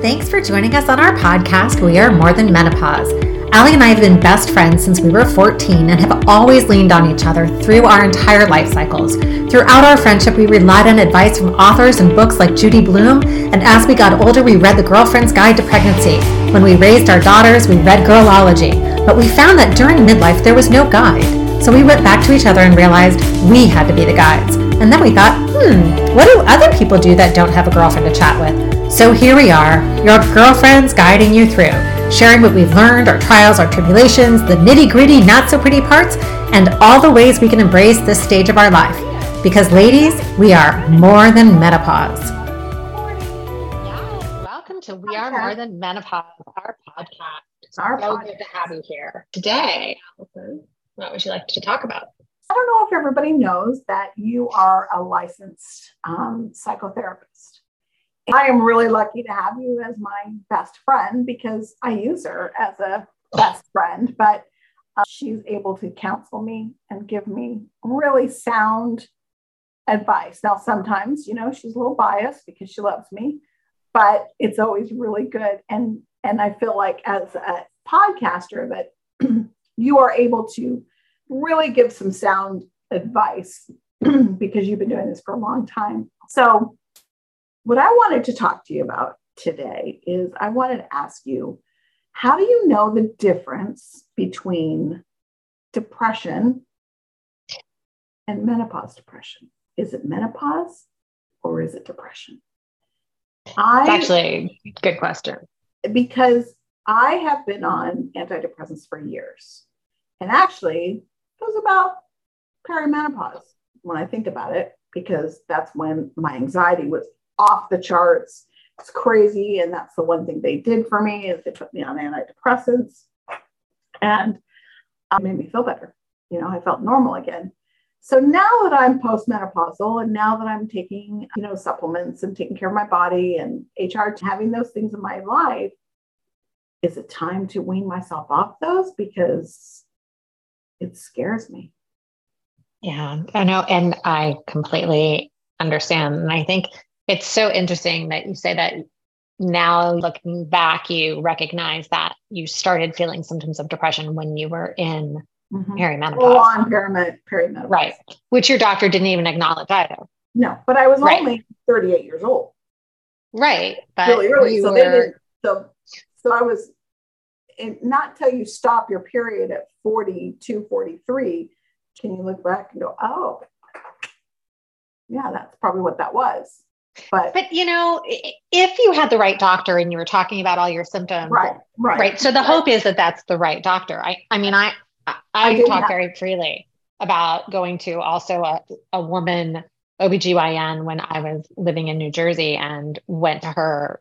Thanks for joining us on our podcast, We Are More Than Menopause. Ally and I have been best friends since we were 14 and have always leaned on each other through our entire life cycles. Throughout our friendship, we relied on advice from authors and books like Judy Blume, and as we got older, we read The Girlfriend's Guide to Pregnancy. When we raised our daughters, we read Girlology, but we found that during midlife, there was no guide. So we went back to each other and realized we had to be the guides. And then we thought, hmm, what do other people do that don't have a girlfriend to chat with? So here we are, your girlfriends guiding you through, sharing what we've learned, our trials, our tribulations, the nitty gritty, not so pretty parts, and all the ways we can embrace this stage of our life. Because, ladies, we are more than menopause. Yes, welcome to We Are More Than Menopause, our podcast. It's our so podcast. good to have you here today. what would you like to talk about? I don't know if everybody knows that you are a licensed um, psychotherapist. I am really lucky to have you as my best friend because I use her as a best friend, but uh, she's able to counsel me and give me really sound advice. Now, sometimes, you know, she's a little biased because she loves me, but it's always really good. And and I feel like as a podcaster that you are able to really give some sound advice because you've been doing this for a long time. So what I wanted to talk to you about today is I wanted to ask you how do you know the difference between depression and menopause depression? Is it menopause or is it depression? I, it's actually a good question. Because I have been on antidepressants for years. And actually, it was about perimenopause when I think about it, because that's when my anxiety was off the charts. It's crazy. And that's the one thing they did for me is they put me on antidepressants and um, made me feel better. You know, I felt normal again. So now that I'm postmenopausal and now that I'm taking, you know, supplements and taking care of my body and HR having those things in my life, is it time to wean myself off those? Because it scares me. Yeah, I know. And I completely understand. And I think it's so interesting that you say that now looking back, you recognize that you started feeling symptoms of depression when you were in mm-hmm. perimenopause. Full on perimenopause. Right. Which your doctor didn't even acknowledge either. No, but I was right. only 38 years old. Right. But really early. So, were... so, so I was not until you stop your period at 42, 43, can you look back and go, oh, yeah, that's probably what that was. But, but you know, if you had the right doctor and you were talking about all your symptoms, right, right. right. So the hope is that that's the right doctor. I, I mean, I, I, I talk have. very freely about going to also a, a woman OBGYN when I was living in New Jersey and went to her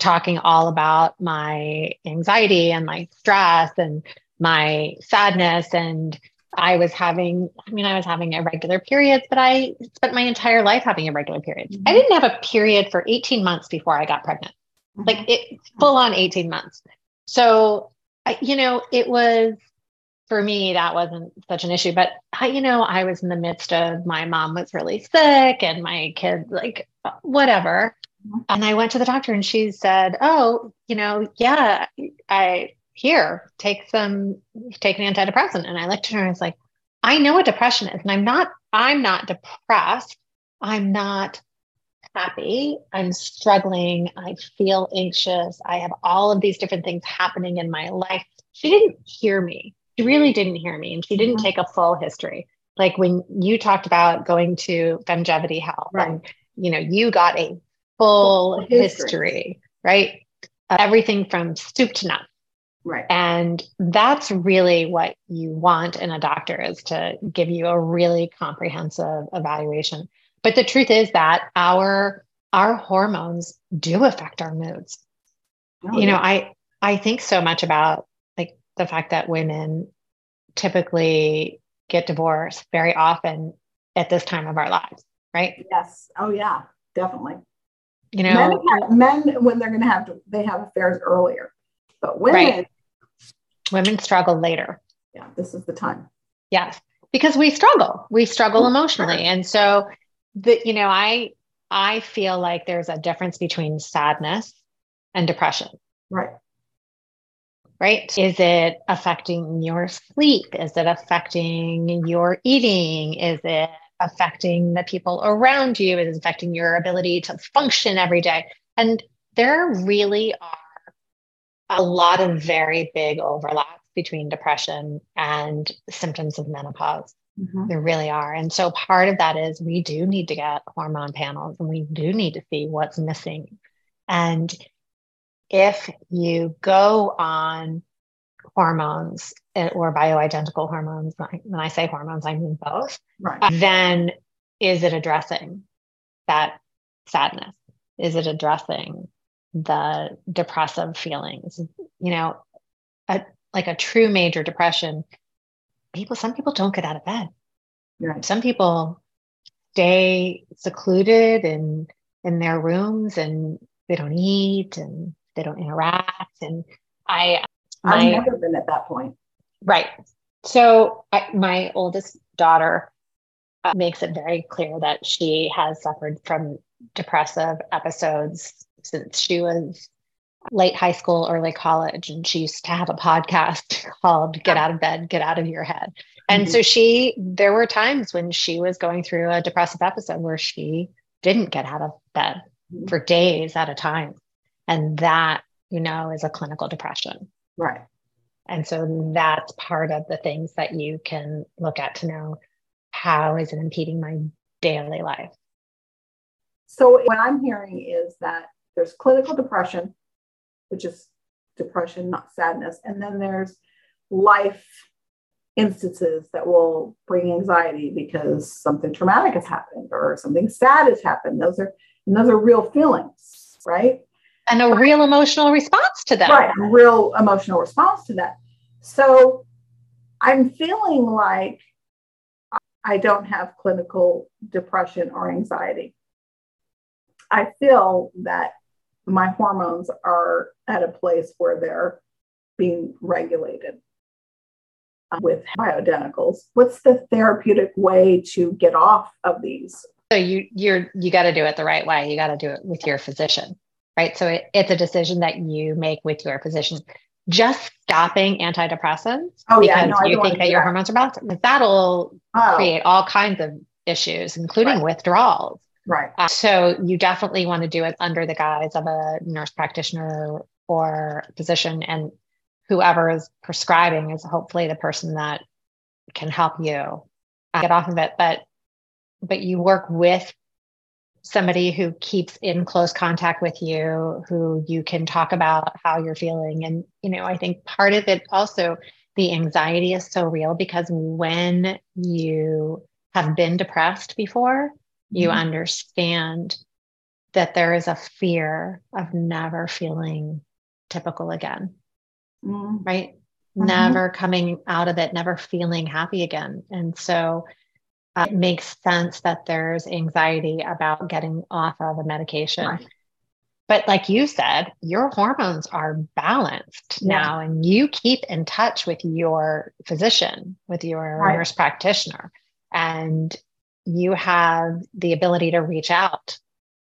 talking all about my anxiety and my stress and my sadness and I was having, I mean, I was having irregular periods, but I spent my entire life having irregular periods. Mm-hmm. I didn't have a period for 18 months before I got pregnant, mm-hmm. like it full on 18 months. So, I, you know, it was for me, that wasn't such an issue, but I, you know, I was in the midst of my mom was really sick and my kids, like, whatever. Mm-hmm. And I went to the doctor and she said, Oh, you know, yeah, I, here, take some, take an antidepressant. And I looked at her and I was like, I know what depression is. And I'm not, I'm not depressed. I'm not happy. I'm struggling. I feel anxious. I have all of these different things happening in my life. She didn't hear me. She really didn't hear me. And she didn't mm-hmm. take a full history. Like when you talked about going to Femgevity Health right. and, you know, you got a full, history. history, right? Everything from soup to nuts Right. And that's really what you want in a doctor is to give you a really comprehensive evaluation. But the truth is that our our hormones do affect our moods. Oh, you know, I I think so much about like the fact that women typically get divorced very often at this time of our lives, right? Yes. Oh yeah, definitely. You know, men, men when they're going to have to, they have affairs earlier, but women right. Women struggle later. Yeah, this is the time. Yes, because we struggle. We struggle mm-hmm. emotionally. And so the you know, I I feel like there's a difference between sadness and depression? Right. Right. Is it affecting your sleep? Is it affecting your eating? Is it affecting the people around you? Is it affecting your ability to function every day? And there really are a lot of very big overlaps between depression and symptoms of menopause. Mm-hmm. There really are. And so part of that is we do need to get hormone panels and we do need to see what's missing. And if you go on hormones eh, or bioidentical hormones, when I say hormones, I mean both, right. then is it addressing that sadness? Is it addressing the depressive feelings? You know, a, like a true major depression, people, some people don't get out of bed. Right. Some people stay secluded in in their rooms and they don't eat and they don't interact. And I, my, I've never been at that point. Right. So I, my oldest daughter uh, makes it very clear that she has suffered from depressive episodes since she was late high school, early college, and she used to have a podcast called Get Out of Bed, Get Out of Your Head. And mm-hmm. so she, there were times when she was going through a depressive episode where she didn't get out of bed mm-hmm. for days at a time. And that, you know, is a clinical depression. Right. And so that's part of the things that you can look at to know how is it impeding my daily life. So what I'm hearing is that there's clinical depression, which is depression, not sadness. And then there's life instances that will bring anxiety because something traumatic has happened or something sad has happened. Those are and those are real feelings, right? And a real emotional response to that. Right, a real emotional response to that. So I'm feeling like I don't have clinical depression or anxiety. I feel that my hormones are at a place where they're being regulated um, with bioidenticals. What's the therapeutic way to get off of these? So you you're you got to do it the right way. You got to do it with your physician, right? So it, it's a decision that you make with your physician. Just stopping antidepressants oh, because yeah, no, you think that, that your hormones are balanced, that'll oh. create all kinds of issues, including right. withdrawals. Right. Uh, so you definitely want to do it under the guise of a nurse practitioner or physician, and whoever is prescribing is hopefully the person that can help you get off of it. But but you work with somebody who keeps in close contact with you, who you can talk about how you're feeling, and you know I think part of it also the anxiety is so real because when you have been depressed before you mm-hmm. understand that there is a fear of never feeling typical again. Mm-hmm. Right? Mm-hmm. Never coming out of it, never feeling happy again. And so uh, it makes sense that there's anxiety about getting off of a medication. Right. But like you said, your hormones are balanced yeah. now, and you keep in touch with your physician, with your right. nurse practitioner. And you have the ability to reach out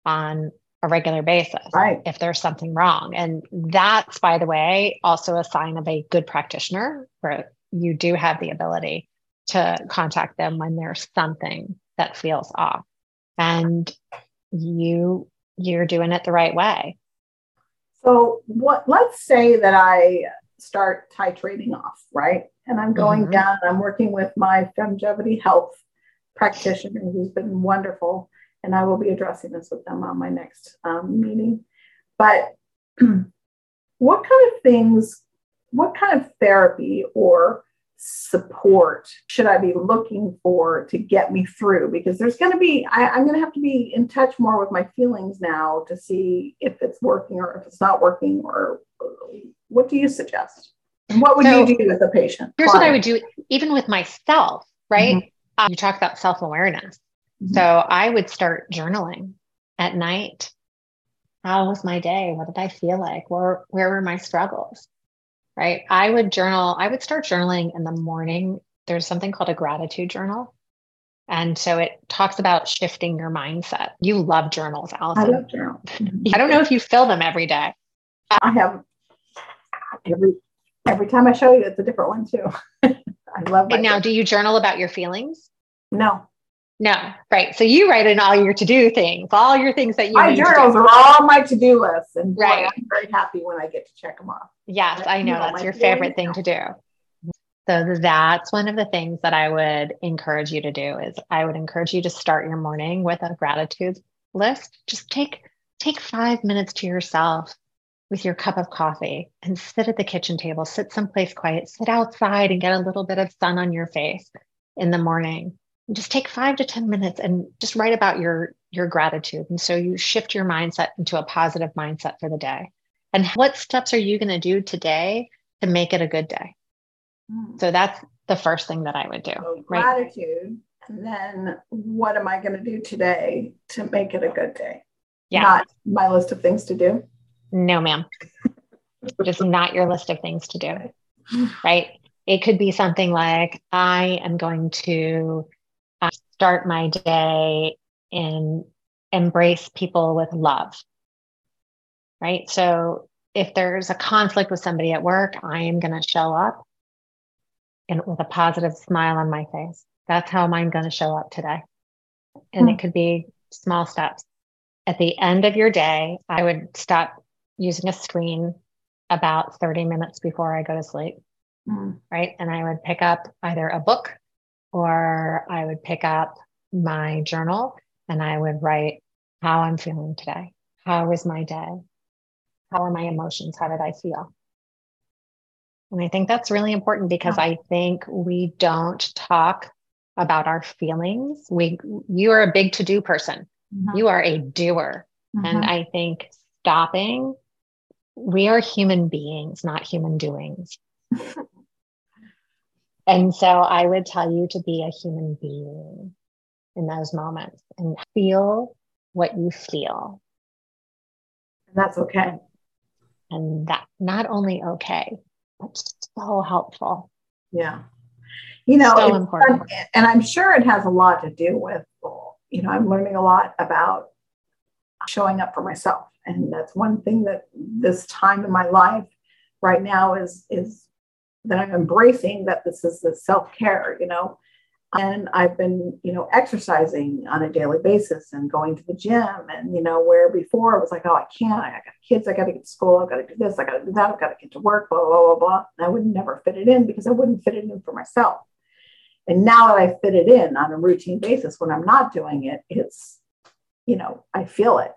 on a regular basis right. if there's something wrong. And that's, by the way, also a sign of a good practitioner where you do have the ability to contact them when there's something that feels off. And you you're doing it the right way. So what let's say that I start titrating off, right? And I'm going mm-hmm. down, I'm working with my Femgevity Health practitioner who's been wonderful. And I will be addressing this with them on my next um, meeting. But what kind of things, what kind of therapy or support should I be looking for to get me through? Because there's going to be, I, I'm going to have to be in touch more with my feelings now to see if it's working or if it's not working, or what do you suggest? And what would so, you do with a patient? Here's Client? what I would do, even with myself, right? Mm-hmm. Um, you talk about self awareness. Mm-hmm. So I would start journaling at night. How was my day? What did I feel like? Where, where were my struggles? Right. I would journal, I would start journaling in the morning. There's something called a gratitude journal. And so it talks about shifting your mindset. You love journals, Allison. I love journals. I don't know if you fill them every day. I have every every time I show you, it's a different one too. I love. And now, do you journal about your feelings? No. No, right. So you write in all your to-do things, all your things that you. My journals are all my to-do lists, and boy, right. I'm very happy when I get to check them off. Yes, I know, that's your favorite thing to do. So that's one of the things that I would encourage you to do is I would encourage you to start your morning with a gratitude list. Just take take 5 minutes to yourself with your cup of coffee and sit at the kitchen table, sit someplace quiet, sit outside and get a little bit of sun on your face in the morning. And just take 5 to 10 minutes and just write about your your gratitude. And so you shift your mindset into a positive mindset for the day. And what steps are you going to do today to make it a good day? Mm. So that's the first thing that I would do. So gratitude. And then what am I going to do today to make it a good day? Yeah. Not my list of things to do. No, ma'am. Just not your list of things to do. Right. It could be something like I am going to uh, start my day and embrace people with love. Right. So if there's a conflict with somebody at work, I am going to show up and with a positive smile on my face. That's how I'm going to show up today. And mm-hmm. it could be small steps. At the end of your day, I would stop using a screen about 30 minutes before I go to sleep. Mm-hmm. Right. And I would pick up either a book or I would pick up my journal and I would write how I'm feeling today. How was my day? How are my emotions? How did I feel? And I think that's really important because I think we don't talk about our feelings. We you are a big to-do person. Mm-hmm. You are a doer. Mm-hmm. And I think stopping, we are human beings, not human doings. and so I would tell you to be a human being in those moments and feel what you feel. And that's okay. And that not only okay, it's so helpful. Yeah. You know, so important. and I'm sure it has a lot to do with, you know, I'm learning a lot about showing up for myself. And that's one thing that this time in my life right now is, is that I'm embracing that this is the self-care, you know, and I've been, you know, exercising on a daily basis and going to the gym. And, you know, where before it was like, oh, I can't, I got kids, I got to get to school, I've got to do this, I got to do that, I've got to get to work, blah, blah, blah, blah. And I would never fit it in because I wouldn't fit it in for myself. And now that I fit it in on a routine basis, when I'm not doing it, it's, you know, I feel it.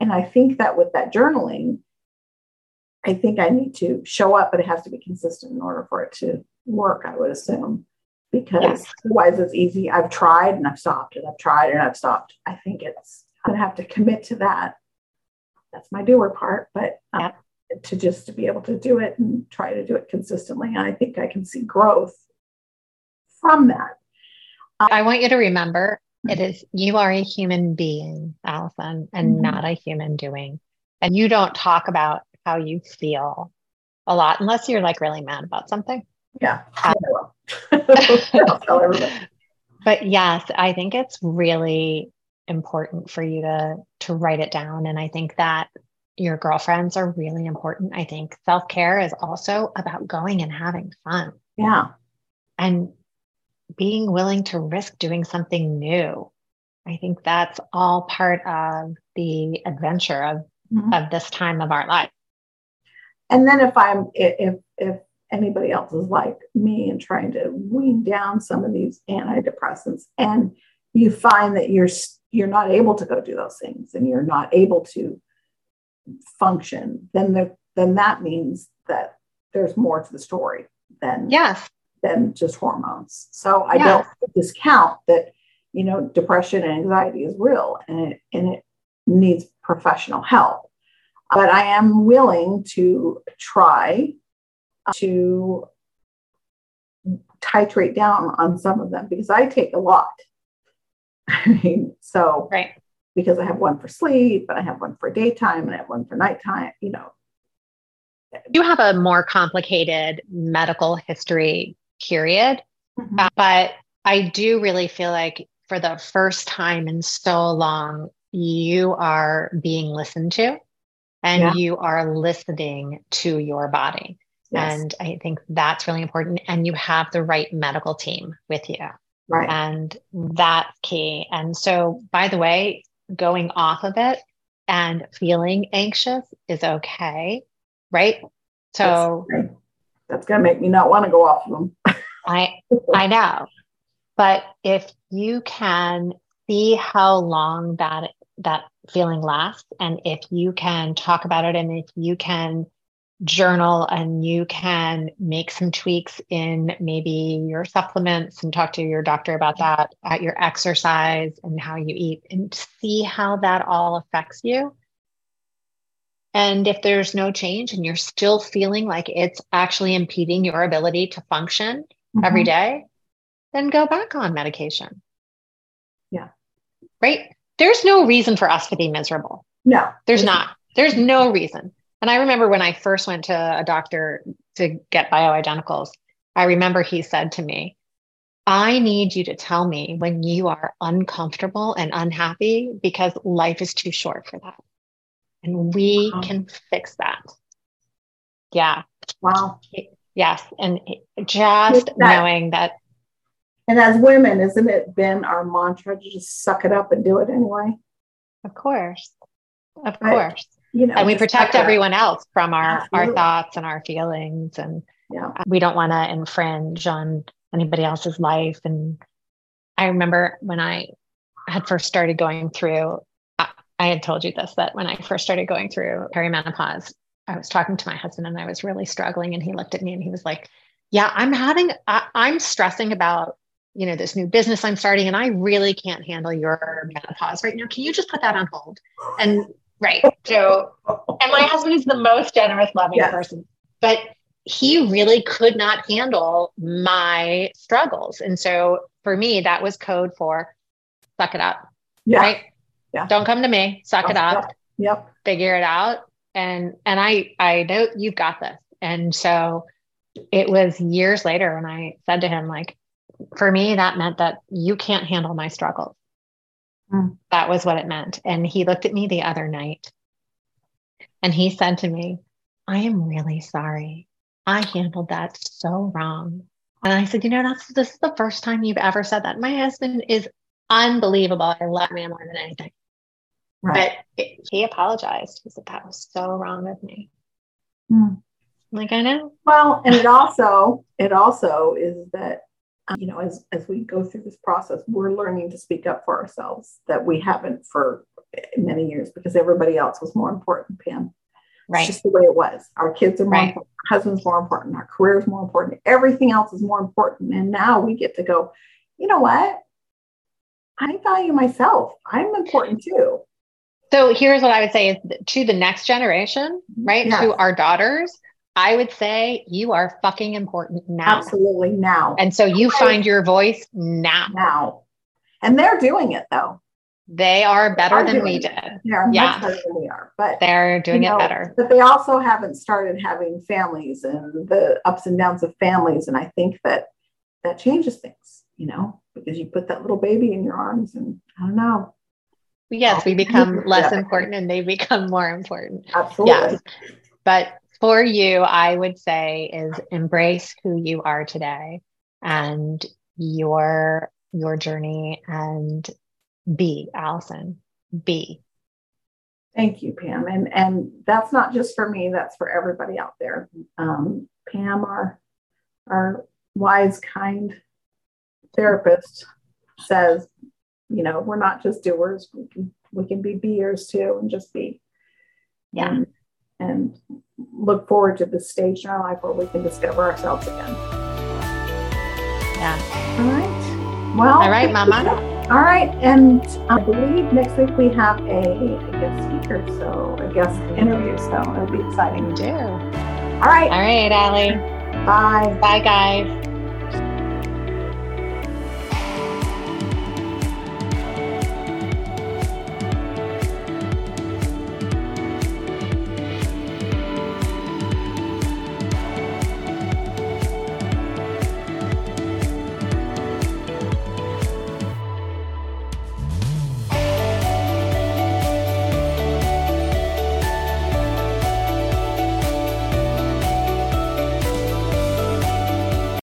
And I think that with that journaling, I think I need to show up, but it has to be consistent in order for it to work, I would assume because yes. otherwise it's easy. I've tried and I've stopped and I've tried and I've stopped. I think it's, I'm going to have to commit to that. That's my doer part, but um, to just to be able to do it and try to do it consistently. And I think I can see growth from that. Um, I want you to remember it is you are a human being, Allison, and mm-hmm. not a human doing. And you don't talk about how you feel a lot unless you're like really mad about something. Yeah. Um, but yes, I think it's really important for you to to write it down and I think that your girlfriends are really important. I think self-care is also about going and having fun. Yeah. And being willing to risk doing something new. I think that's all part of the adventure of mm-hmm. of this time of our life. And then if I'm if if anybody else is like me and trying to wean down some of these antidepressants and you find that you're you're not able to go do those things and you're not able to function then the, then that means that there's more to the story than yes than just hormones so i yes. don't discount that you know depression and anxiety is real and it, and it needs professional help but i am willing to try uh, to titrate down on some of them because I take a lot. I mean, so right. because I have one for sleep and I have one for daytime and I have one for nighttime, you know. You have a more complicated medical history period, mm-hmm. uh, but I do really feel like for the first time in so long, you are being listened to and yeah. you are listening to your body. Yes. And I think that's really important. And you have the right medical team with you. Right. And that's key. And so, by the way, going off of it and feeling anxious is okay. Right. So that's going to make me not want to go off of them. I, I know. But if you can see how long that that feeling lasts and if you can talk about it and if you can journal and you can make some tweaks in maybe your supplements and talk to your doctor about that at your exercise and how you eat and see how that all affects you and if there's no change and you're still feeling like it's actually impeding your ability to function mm-hmm. every day then go back on medication. Yeah. Right? There's no reason for us to be miserable. No. There's not. There's no reason. And I remember when I first went to a doctor to get bioidenticals, I remember he said to me, I need you to tell me when you are uncomfortable and unhappy because life is too short for that. And we wow. can fix that. Yeah. Wow. Yes. And just that, knowing that. And as women, isn't it been our mantra to just suck it up and do it anyway? Of course. Of course you know, and we protect everyone else from our Absolutely. our thoughts and our feelings and yeah. Uh, we don't want to infringe on anybody else's life and i remember when i had first started going through I, had told you this that when i first started going through perimenopause i was talking to my husband and i was really struggling and he looked at me and he was like yeah i'm having I, i'm stressing about you know this new business i'm starting and i really can't handle your menopause right now can you just put that on hold and Right. So, and my husband is the most generous, loving yes. person, but he really could not handle my struggles. And so for me, that was code for suck it up. Yeah. Right. Yeah. Don't come to me, suck it up. Yep. Figure it out. And, and I, I know you've got this. And so it was years later when I said to him, like, for me, that meant that you can't handle my struggles. Mm. That was what it meant. And he looked at me the other night and he said to me, I am really sorry. I handled that so wrong. And I said, You know, that's this is the first time you've ever said that. My husband is unbelievable. I love him more than anything. Right. But it, he apologized. He said, That was so wrong of me. Mm. Like I know. Well, and it also, it also is that you know, as, as we go through this process, we're learning to speak up for ourselves that we haven't for many years because everybody else was more important, Pam. Right. It's just the way it was. Our kids are more right. important, our husband's more important, our career is more important, everything else is more important. And now we get to go, you know what? I value myself. I'm important too. So here's what I would say is to the next generation, right? Yes. To our daughters, I would say you are fucking important now. Absolutely now. And so you find your voice now. Now. And they're doing it though. They are better they are than we did. They are yeah. much better than we are. But they're doing you know, it better. But they also haven't started having families and the ups and downs of families. And I think that that changes things, you know, because you put that little baby in your arms and I don't know. Yes, we become less important and they become more important. Absolutely. Yes. But for you, I would say is embrace who you are today and your your journey and be Allison. Be. Thank you, Pam. And and that's not just for me, that's for everybody out there. Um, Pam, our our wise, kind therapist says, you know, we're not just doers, we can we can be beers too and just be. Yeah. And, and look forward to the stage in our life where we can discover ourselves again. Yeah. All right. Well, all right, Mama. All right. And I believe next week we have a, a guest speaker, so a guest interview. So it'll be exciting. We do. All right. All right, Ally. Bye. Bye, guys.